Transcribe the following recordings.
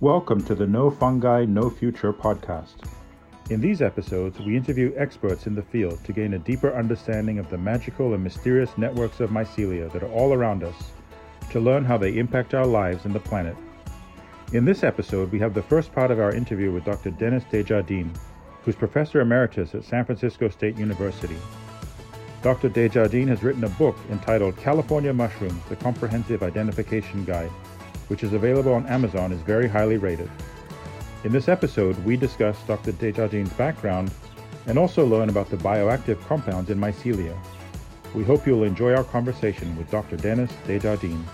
Welcome to the No Fungi, No Future podcast. In these episodes, we interview experts in the field to gain a deeper understanding of the magical and mysterious networks of mycelia that are all around us, to learn how they impact our lives and the planet. In this episode, we have the first part of our interview with Dr. Dennis Desjardin, who's Professor Emeritus at San Francisco State University. Dr. Desjardin has written a book entitled California Mushrooms, the Comprehensive Identification Guide, which is available on Amazon, is very highly rated. In this episode, we discuss Dr. Desjardin's background and also learn about the bioactive compounds in mycelia. We hope you'll enjoy our conversation with Dr. Dennis Desjardin.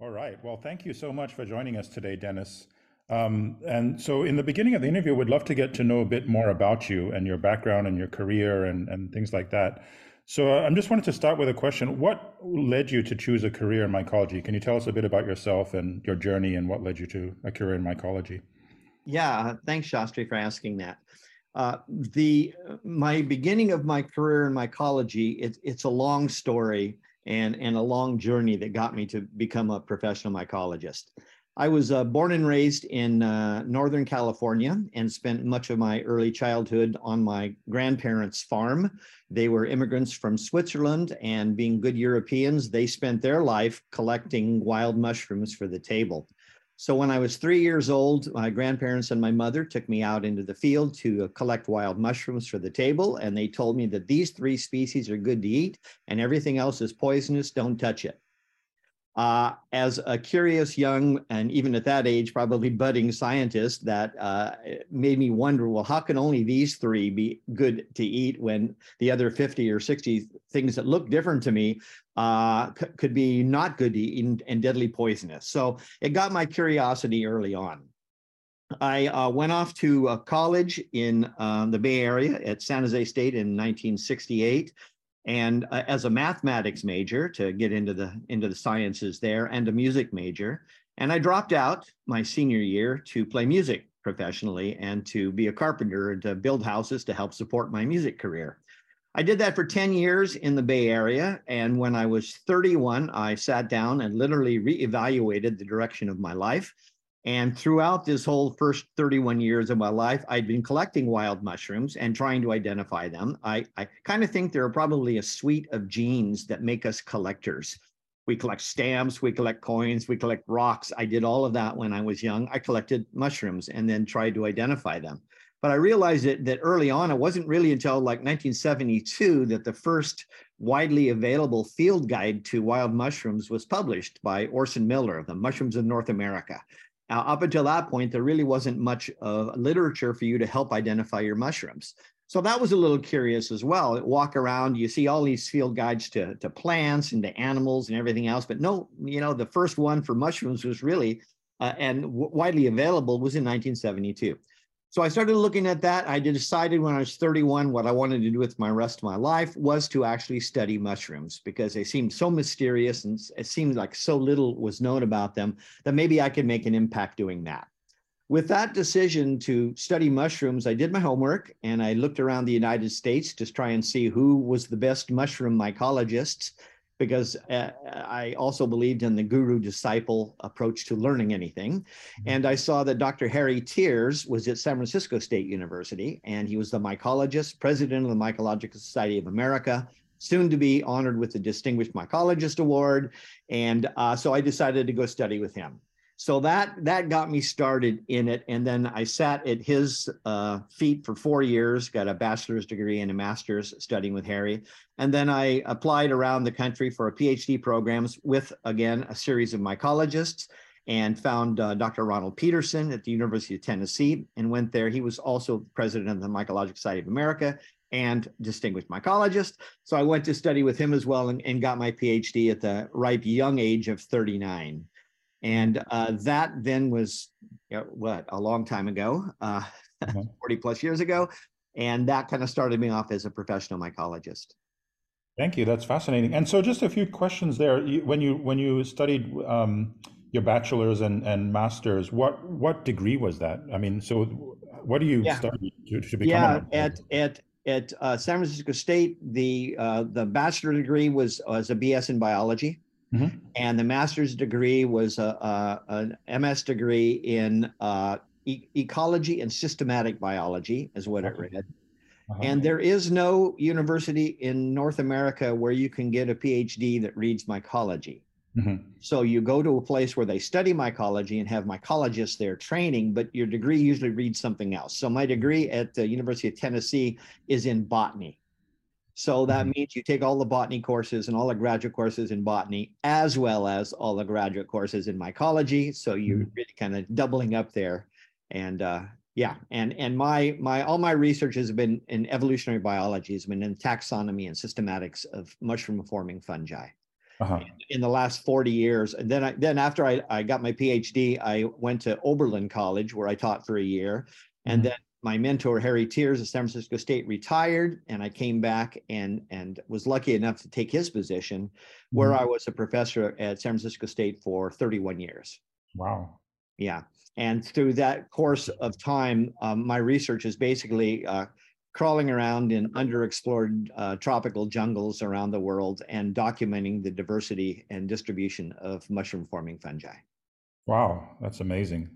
All right. Well, thank you so much for joining us today, Dennis. Um, and so, in the beginning of the interview, we'd love to get to know a bit more about you and your background and your career and, and things like that. So, uh, I'm just wanted to start with a question. What led you to choose a career in mycology? Can you tell us a bit about yourself and your journey and what led you to a career in mycology? Yeah, thanks, Shastri, for asking that. Uh, the my beginning of my career in mycology, it, it's a long story and and a long journey that got me to become a professional mycologist. I was uh, born and raised in uh, Northern California and spent much of my early childhood on my grandparents' farm. They were immigrants from Switzerland, and being good Europeans, they spent their life collecting wild mushrooms for the table. So when I was three years old, my grandparents and my mother took me out into the field to collect wild mushrooms for the table. And they told me that these three species are good to eat and everything else is poisonous. Don't touch it uh, as a curious young and even at that age probably budding scientist that uh, made me wonder well how can only these three be good to eat when the other 50 or 60 things that look different to me uh, c- could be not good to eat and, and, deadly poisonous? So it got my curiosity early on. I uh, went off to uh, college in um, the Bay Area at San Jose State in 1968 and uh, as a mathematics major to get into the into the sciences there and a music major. And i dropped out my senior year to play music professionally and to be a carpenter and to build houses to help support my music career. I did that for 10 years in the bay area and when i was 31 i sat down and literally reevaluated the direction of my life and throughout this whole first 31 years of my life, I'd been collecting wild mushrooms and trying to identify them. I, I kind of think there are probably a suite of genes that make us collectors. We collect stamps, we collect coins, we collect rocks. I did all of that when I was young. I collected mushrooms and then tried to identify them. But I realized that, that early on, it wasn't really until like 1972 that the first widely available field guide to wild mushrooms was published by Orson Miller the Mushrooms of North America. Uh, up until that point, there really wasn't much of literature for you to help identify your mushrooms. So that was a little curious as well. Walk around, you see all these field guides to, to plants and to animals and everything else, but no, you know, the first one for mushrooms was really uh, and w- widely available was in 1972. So I started looking at that. I decided when I was 31 what I wanted to do with my rest of my life was to actually study mushrooms because they seemed so mysterious and it seemed like so little was known about them that maybe I could make an impact doing that. With that decision to study mushrooms, I did my homework and I looked around the United States to try and see who was the best mushroom mycologists because uh, I also believed in the guru disciple approach to learning anything. Mm-hmm. And I saw that Dr. Harry Thiers was at San Francisco State University, and he was the mycologist, president of the Mycological Society of America, soon to be honored with the Distinguished Mycologist Award. And uh, so I decided to go study with him so that that got me started in it. And then i sat at his uh, feet for four years got a bachelor's degree and a master's studying with harry. And then i applied around the country for a phd programs with again a series of mycologists and found uh, dr ronald petersen at the university of tennessee and went there. He was also president of the mycological society of america and distinguished mycologist. So i went to study with him as well and, and got my phd at the ripe young age of 39 and uh, that then was you know, what a long time ago, uh, mm-hmm. 40 plus years ago. And that kind of started me off as a professional mycologist. Thank you. That's fascinating. And so, just a few questions there. When you when you studied um, your bachelor's and, and master's, what what degree was that? I mean, so what do you yeah. study to, to become? Yeah, at at at uh, San Francisco State, the uh, the bachelor degree was was a BS in biology, Mm-hmm. And the master's degree was a, a an MS degree in uh, e- ecology and systematic biology, is what it read. Uh-huh. And there is no university in North America where you can get a PhD that reads mycology. Mm-hmm. So you go to a place where they study mycology and have mycologists there training, but your degree usually reads something else. So my degree at the University of Tennessee is in botany. So that mm-hmm. means you take all the botany courses and all the graduate courses in botany, as well as all the graduate courses in mycology. So you're mm-hmm. really kind of doubling up there. And uh, yeah, and and my my all my research has been in evolutionary biology, has been in taxonomy and systematics of mushroom forming fungi. Uh-huh. In the last 40 years. And then I then after I, I got my PhD, I went to Oberlin College where I taught for a year. And mm-hmm. then my mentor Harry Thiers of San Francisco State retired, and I came back and and was lucky enough to take his position, where mm-hmm. I was a professor at San Francisco State for 31 years. Wow. Yeah, and through that course of time, um, my research is basically uh, crawling around in underexplored uh, tropical jungles around the world and documenting the diversity and distribution of mushroom forming fungi. Wow, that's amazing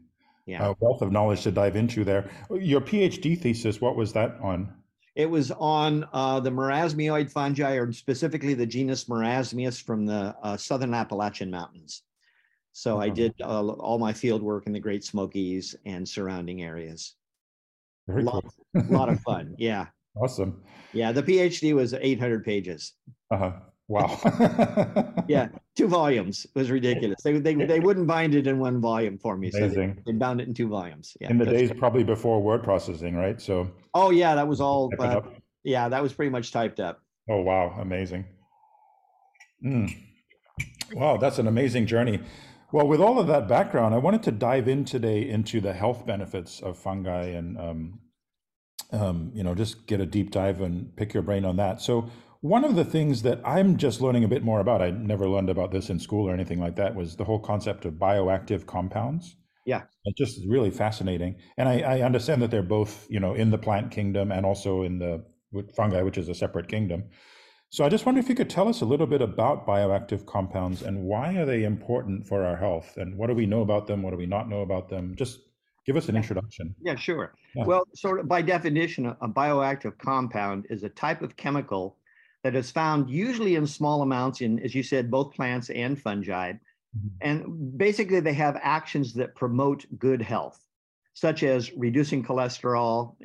yeah. a wealth of knowledge to dive into there. Your PhD thesis, what was that on? It was on uh, the marasmioid fungi, or specifically the genus Marasmius from the uh, southern Appalachian Mountains. So. I did uh, all my field work in the Great Smokies and surrounding areas. Very a lot, cool. lot of fun. Yeah. Awesome. Yeah, the PhD was 800 pages. Uh-huh. Wow. yeah, two volumes it was ridiculous. They, they they wouldn't bind it in one volume for me, Amazing. so they, they bound it in two volumes. Yeah, in the days probably before word processing, right? So. Oh yeah, that was all. Uh, yeah, that was pretty much typed up. Oh wow, amazing. Mm. Wow, that's an amazing journey. Well, with all of that background, I wanted to dive in today into the health benefits of fungi and um, um, you know just get a deep dive and pick your brain on that. So one of the things that I'm just learning a bit more about, I never learned about this in school or anything like that, was the whole concept of bioactive compounds. Yeah. It's just really fascinating. And I, I understand that they're both, you know, in the plant kingdom and also in the fungi, which is a separate kingdom. So I just wonder if you could tell us a little bit about bioactive compounds and why are they important for our health and what do we know about them? What do we not know about them? Just give us an introduction. Yeah, sure. Yeah. Well, sort of by definition, a bioactive compound is a type of chemical that is found usually in small amounts in, as you said, both plants and fungi. Mm-hmm. And basically, they have actions that promote good health, such as reducing cholesterol,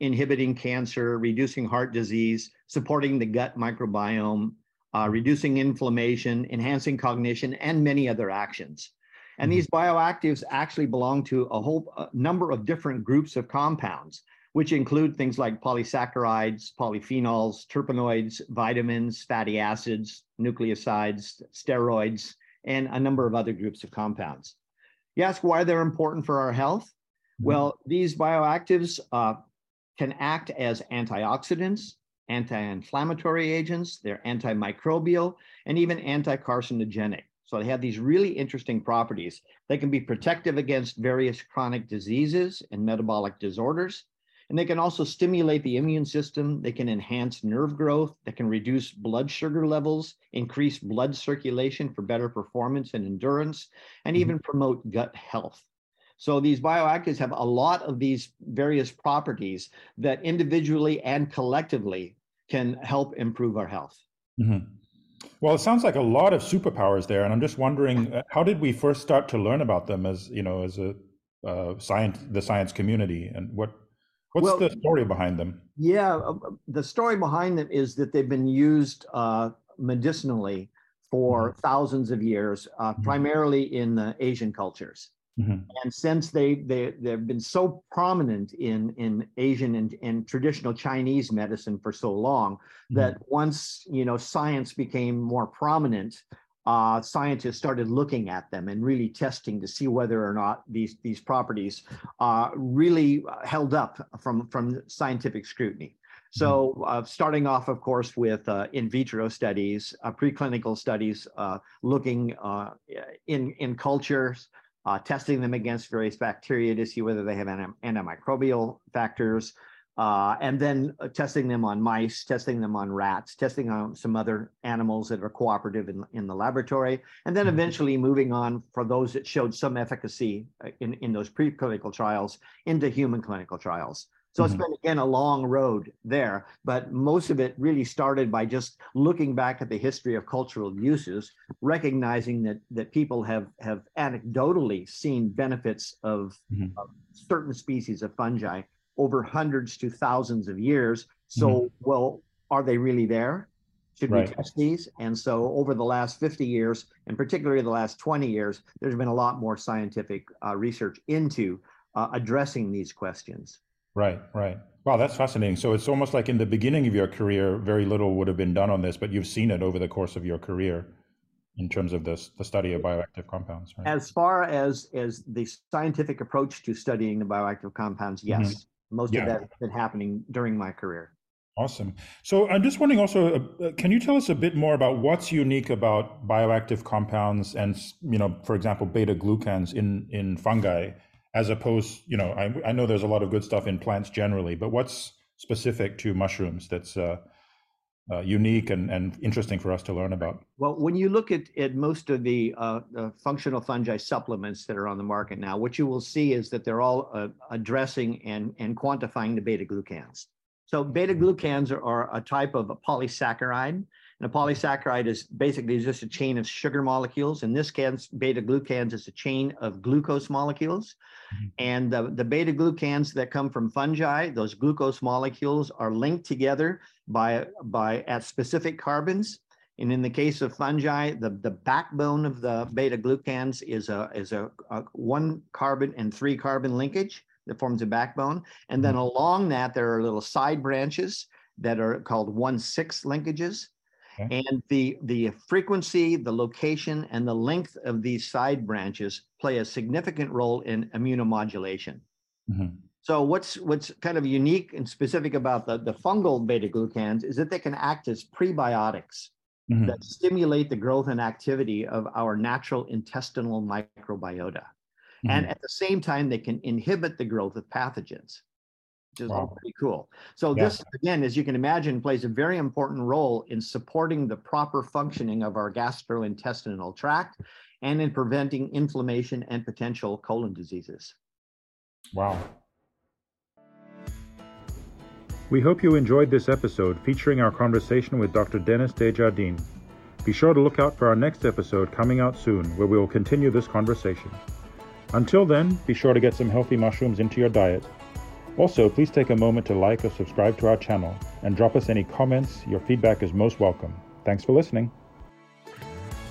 inhibiting cancer, reducing heart disease, supporting the gut microbiome, uh, reducing inflammation, enhancing cognition, and many other actions. And mm-hmm. these bioactives actually belong to a whole number of different groups of compounds which include things like polysaccharides, polyphenols, terpenoids, vitamins, fatty acids, nucleosides, steroids, and a number of other groups of compounds. You ask why they're important for our health? Mm-hmm. Well, these bioactives uh, can act as antioxidants, anti inflammatory agents, they're antimicrobial, and even anti carcinogenic. So they have these really interesting properties. They can be protective against various chronic diseases and metabolic disorders. And they can also stimulate the immune system. They can enhance nerve growth. They can reduce blood sugar levels, increase blood circulation for better performance and endurance, and mm-hmm. even promote gut health. So these bioactives have a lot of these various properties that individually and collectively can help improve our health. Mm-hmm. Well, it sounds like a lot of superpowers there, and I'm just wondering, uh, how did we first start to learn about them as you know, as a uh, science, the science community, and what What's well, the story behind them? Yeah, uh, uh, the story behind them is that they've been used uh, medicinally for mm-hmm. thousands of years, uh, mm-hmm. primarily in the Asian cultures. Mm-hmm. And since they, they, they've been so prominent in, in Asian and, and traditional Chinese medicine for so long, mm-hmm. that once you know science became more prominent, uh, scientists started looking at them and really testing to see whether or not these these properties uh, really held up from from scientific scrutiny. So, mm-hmm. uh, starting off, of course, with uh, in vitro studies, uh, preclinical studies, uh, looking in in cultures, testing them against various bacteria to see whether they have antimicrobial factors. Uh, and then uh, testing them on mice, testing them on rats, testing on some other animals that are cooperative in, in the laboratory, and then mm-hmm. eventually moving on for those that showed some efficacy uh, in, in those preclinical trials into human clinical trials. So mm-hmm. it's been again a long road there, but most of it really started by just looking back at the history of cultural uses, recognizing that that people have have anecdotally seen benefits of, mm-hmm. of certain species of fungi over hundreds to thousands of years. So, mm-hmm. well, are they really there? Should right. we test these? And so, over the last 50 years, and particularly the last 20 years, there's been a lot more scientific uh, research into uh, addressing these questions. Right, right. Wow, that's fascinating. So it's almost like in the beginning of your career, very little would have been done on this, but you've seen it over the course of your career in terms of this the study of bioactive compounds. Right? As far as as the scientific approach to studying the bioactive compounds, yes. Mm-hmm most yeah. of that has been happening during my career. Awesome. So I'm just wondering also, uh, can you tell us a bit more about what's unique about bioactive compounds and, you know, for example, beta glucans in, in fungi, as opposed, you know, I, I know there's a lot of good stuff in plants generally, but what's specific to mushrooms that's uh, uh, unique and, and interesting for us to learn about? Well, when you look at, at most of the, uh, the functional fungi supplements that are on the market now, what you will see is that they're all uh, addressing and, and quantifying the beta glucans. So beta glucans are, are, a type of a polysaccharide. And a polysaccharide is basically just a chain of sugar molecules. In this case, beta glucans is a chain of glucose molecules. Mm-hmm. And the, the beta glucans that come from fungi, those glucose molecules are linked together by, by at specific carbons. And in the case of fungi, the, the backbone of the beta glucans is a, is a, a one carbon and three carbon linkage that forms a backbone. And then mm-hmm. along that, there are little side branches that are called one six linkages. Okay. And the, the frequency, the location, and the length of these side branches play a significant role in immunomodulation. Mm-hmm. So what's what's kind of unique and specific about the, the fungal beta glucans is that they can act as prebiotics mm-hmm. that stimulate the growth and activity of our natural intestinal microbiota. Mm-hmm. And at the same time, they can inhibit the growth of pathogens, which is wow. pretty cool. So yeah. this, again, as you can imagine, plays a very important role in supporting the proper functioning of our gastrointestinal tract and in preventing inflammation and potential colon diseases. Wow. We hope you enjoyed this episode featuring our conversation with Dr. Dennis Desjardin. Be sure to look out for our next episode coming out soon, where we will continue this conversation. Until then, be sure to get some healthy mushrooms into your diet. Also, please take a moment to like or subscribe to our channel and drop us any comments. Your feedback is most welcome. Thanks for listening.